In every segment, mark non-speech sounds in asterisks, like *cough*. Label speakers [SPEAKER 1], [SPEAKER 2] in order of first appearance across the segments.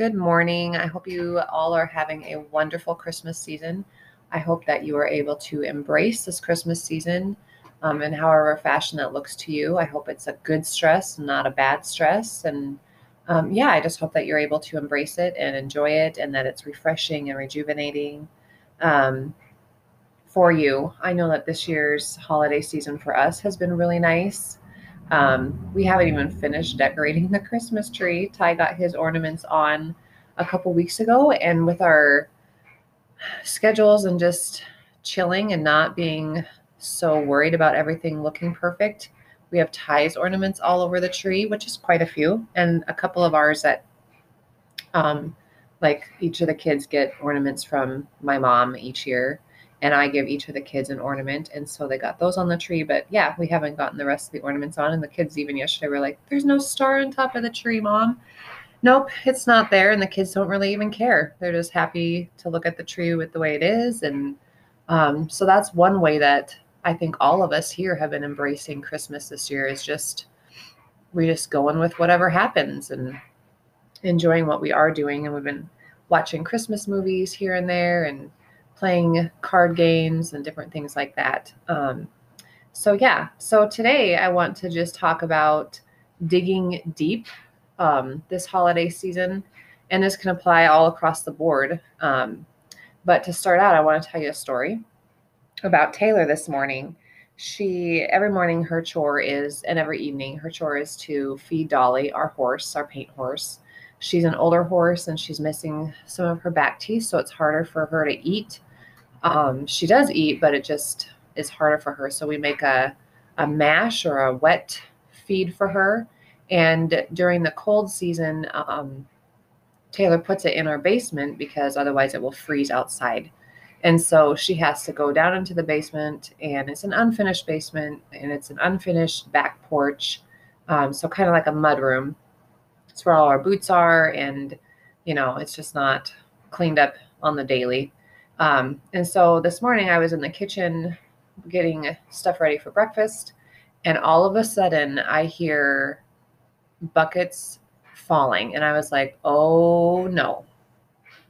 [SPEAKER 1] Good morning. I hope you all are having a wonderful Christmas season. I hope that you are able to embrace this Christmas season um, in however fashion that looks to you. I hope it's a good stress, not a bad stress. And um, yeah, I just hope that you're able to embrace it and enjoy it and that it's refreshing and rejuvenating um, for you. I know that this year's holiday season for us has been really nice. Um, we haven't even finished decorating the Christmas tree. Ty got his ornaments on a couple weeks ago, and with our schedules and just chilling and not being so worried about everything looking perfect, we have Ty's ornaments all over the tree, which is quite a few, and a couple of ours that, um, like each of the kids get ornaments from my mom each year and I give each of the kids an ornament. And so they got those on the tree. But yeah, we haven't gotten the rest of the ornaments on. And the kids, even yesterday, were like, There's no star on top of the tree, mom. Nope, it's not there. And the kids don't really even care. They're just happy to look at the tree with the way it is. And um, so that's one way that I think all of us here have been embracing Christmas this year is just we're just going with whatever happens and enjoying what we are doing. And we've been watching Christmas movies here and there and playing card games and different things like that. Um, so, yeah, so today I want to just talk about digging deep um, this holiday season, and this can apply all across the board. Um, but to start out, I want to tell you a story about Taylor this morning. She, every morning, her chore is, and every evening, her chore is to feed Dolly, our horse, our paint horse. She's an older horse and she's missing some of her back teeth, so it's harder for her to eat um, she does eat, but it just is harder for her. So we make a, a mash or a wet feed for her. And during the cold season, um, Taylor puts it in our basement because otherwise it will freeze outside. And so she has to go down into the basement, and it's an unfinished basement, and it's an unfinished back porch. Um, so kind of like a mud room. It's where all our boots are, and you know, it's just not cleaned up on the daily. Um, and so this morning I was in the kitchen getting stuff ready for breakfast, and all of a sudden I hear buckets falling. And I was like, oh no,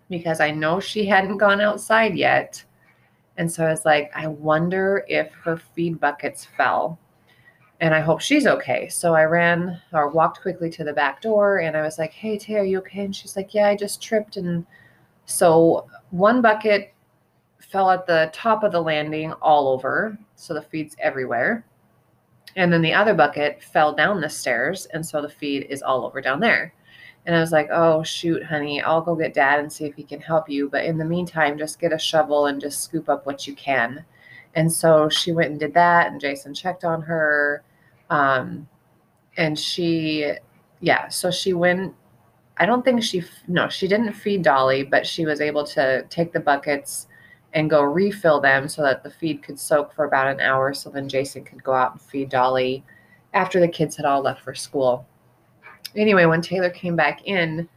[SPEAKER 1] because I know she hadn't gone outside yet. And so I was like, I wonder if her feed buckets fell. And I hope she's okay. So I ran or walked quickly to the back door and I was like, Hey, Tay, are you okay? And she's like, Yeah, I just tripped. And so one bucket fell at the top of the landing all over. So the feed's everywhere. And then the other bucket fell down the stairs. And so the feed is all over down there. And I was like, oh, shoot, honey, I'll go get dad and see if he can help you. But in the meantime, just get a shovel and just scoop up what you can. And so she went and did that. And Jason checked on her. Um, and she, yeah, so she went. I don't think she, no, she didn't feed Dolly, but she was able to take the buckets and go refill them so that the feed could soak for about an hour so then Jason could go out and feed Dolly after the kids had all left for school. Anyway, when Taylor came back in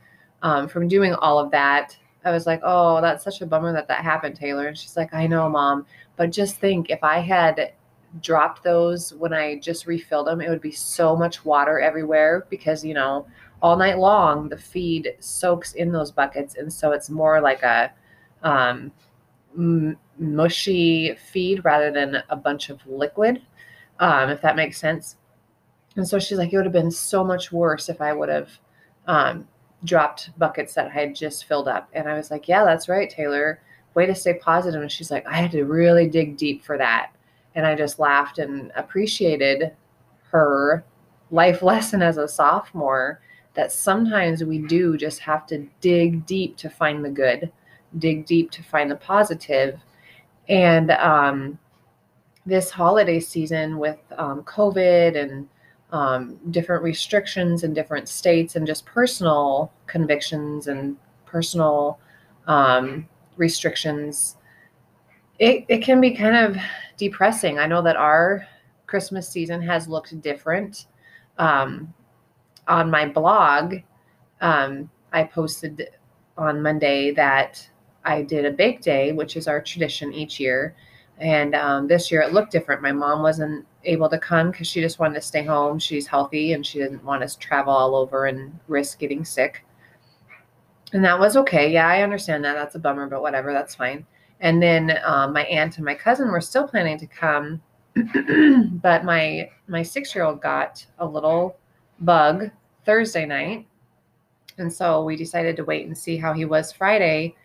[SPEAKER 1] um, from doing all of that, I was like, oh, that's such a bummer that that happened, Taylor. And she's like, I know, mom. But just think if I had dropped those when I just refilled them, it would be so much water everywhere because, you know, all night long the feed soaks in those buckets. And so it's more like a, um, m- mushy feed rather than a bunch of liquid, um, if that makes sense. And so she's like, it would have been so much worse if I would have um, dropped buckets that I had just filled up. And I was like, yeah, that's right, Taylor. Way to stay positive. And she's like, I had to really dig deep for that. And I just laughed and appreciated her life *laughs* lesson as a sophomore that sometimes we do just have to dig deep to find the good dig deep to find the positive. And um, this holiday season with um, COVID and um, different restrictions in different states and just personal convictions and personal um, restrictions, it, it can be kind of depressing. I know that our Christmas season has looked different. Um, on my blog, um, I posted on Monday that I did a bake day, which is our tradition each year. And um, this year it looked different. My mom wasn't able to come because she just wanted to stay home. She's healthy and she didn't want us to travel all over and risk getting sick. and that was okay. Yeah, I understand that. That's a bummer, but whatever, that's fine. And then um, my aunt and my cousin were still planning to come, *clears throat* but my my six year old got a little bug Thursday night, and so we decided to wait and see how he was Friday.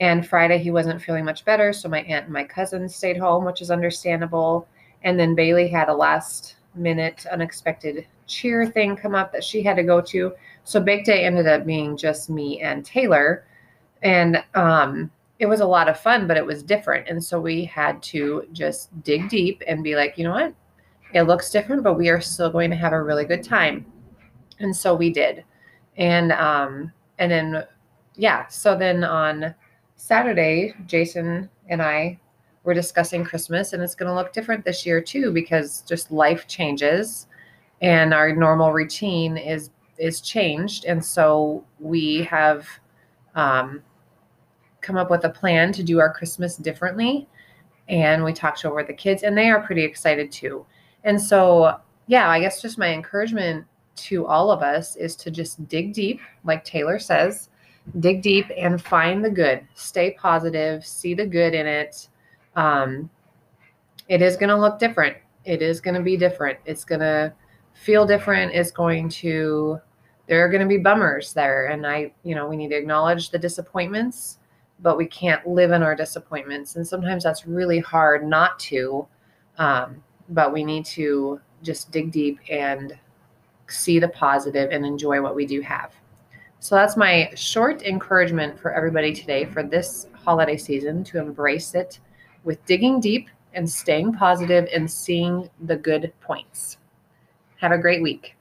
[SPEAKER 1] And Friday he wasn't feeling much better, so my aunt and my cousin stayed home, which is understandable. And then Bailey had a last minute unexpected cheer thing come up that she had to go to. So big day ended up being just me and Taylor. And um, it was a lot of fun, but it was different. And so we had to just dig deep and be like, you know what? It looks different, but we are still going to have a really good time. And so we did. And um, and then yeah, so then on Saturday, Jason and I were discussing Christmas and it's going to look different this year too because just life changes and our normal routine is is changed and so we have um, come up with a plan to do our christmas differently and we talked over the kids and they are pretty excited too. And so yeah i guess just my encouragement to all of us is to just dig deep like taylor says dig deep and find the good. Stay positive see the good in it. Um, it is going to look different. It is going to be different. It's going to feel different. It's going to there are going to be bummers there. And i you know we need to acknowledge the disappointments but we can't live in our disappointments. And sometimes that's really hard not to um, but we need to just dig deep and see the positive and enjoy what we do have so that's my short encouragement for everybody today for this holiday season to embrace it with digging deep and staying positive and seeing the good points have a great week.